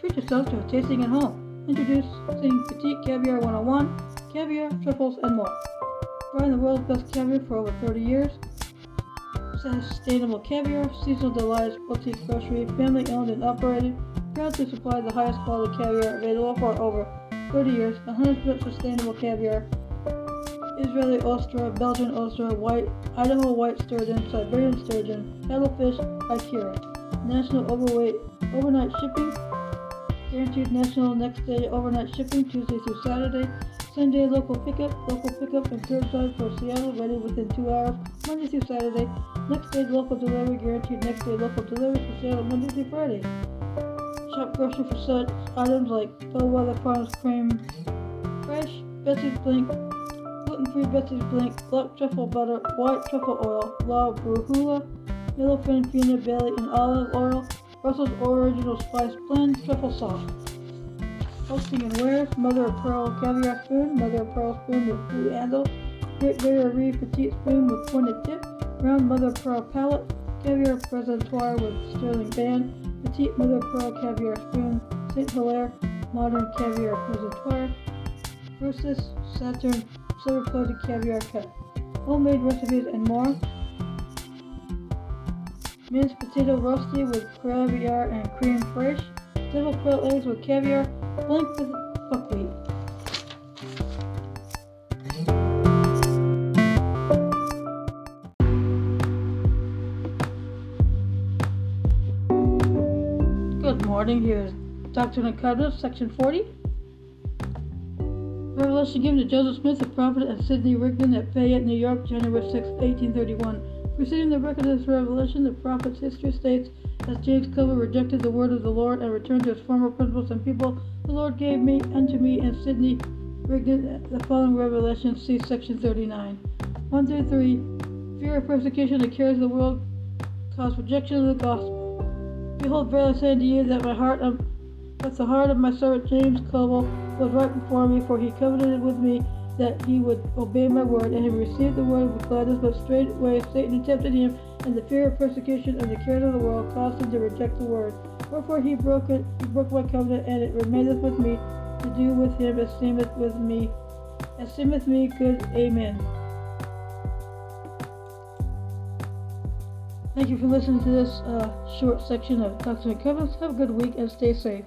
Treat yourself to a tasting at home. Introducing Petite Caviar 101, caviar, truffles, and more. Buying the world's best caviar for over 30 years. Sustainable caviar, seasonal delights, boutique grocery, family owned and operated. Proud to supply the highest quality caviar available for over 30 years. 100% sustainable caviar. Israeli Osetra, Belgian Osetra, white, Idaho white sturgeon, Siberian sturgeon, paddlefish, Ikura. National overweight overnight shipping. Guaranteed national next day overnight shipping Tuesday through Saturday. Sunday local pickup, local pickup and curbside for Seattle, ready within two hours, Monday through Saturday. Next day local delivery, guaranteed next day local delivery for Seattle, Monday through Friday. Shop grocery for such items like Bellwether Farms cream, fresh, Betsy's Blink, gluten-free Betsy's Blink, black truffle butter, white truffle oil, La Brujula, yellowfin peanut belly and olive oil, Russell's Original Spice Blend, truffle sauce. Hosting and mother of pearl caviar spoon, mother of pearl spoon with blue handle, great Barriere petite spoon with pointed tip, round mother of pearl palette, caviar presentoir with sterling band, petite mother of pearl caviar spoon, St. Hilaire modern caviar presentoir, versus Saturn silver plated caviar cup. Homemade recipes and more. Minced potato roasty with caviar and cream fraiche. Double quail eggs with caviar, blink with buckwheat. Good morning, here's Dr. Covenants, section 40. Revelation given to Joseph Smith, a prophet, and Sidney Rigdon at Fayette, New York, January 6, 1831. Preceding the record of this revelation, the prophet's history states, As James Covel rejected the word of the Lord and returned to his former principles and people, the Lord gave me unto me and Sidney Rigdon the following revelation, see section 39. 1 through 3. Fear of persecution that carries the world cause rejection of the gospel. Behold, verily I say unto you that my heart of, that the heart of my servant James Covel was right before me, for he covenanted with me that he would obey my word, and he received the word with gladness, but straightway Satan tempted him, and the fear of persecution and the cares of the world caused him to reject the word. Wherefore he broke it, he broke my covenant, and it remaineth with me to do with him as seemeth with me, as seemeth me good. Amen. Thank you for listening to this uh, short section of Doctrine and Covenants. Have a good week and stay safe.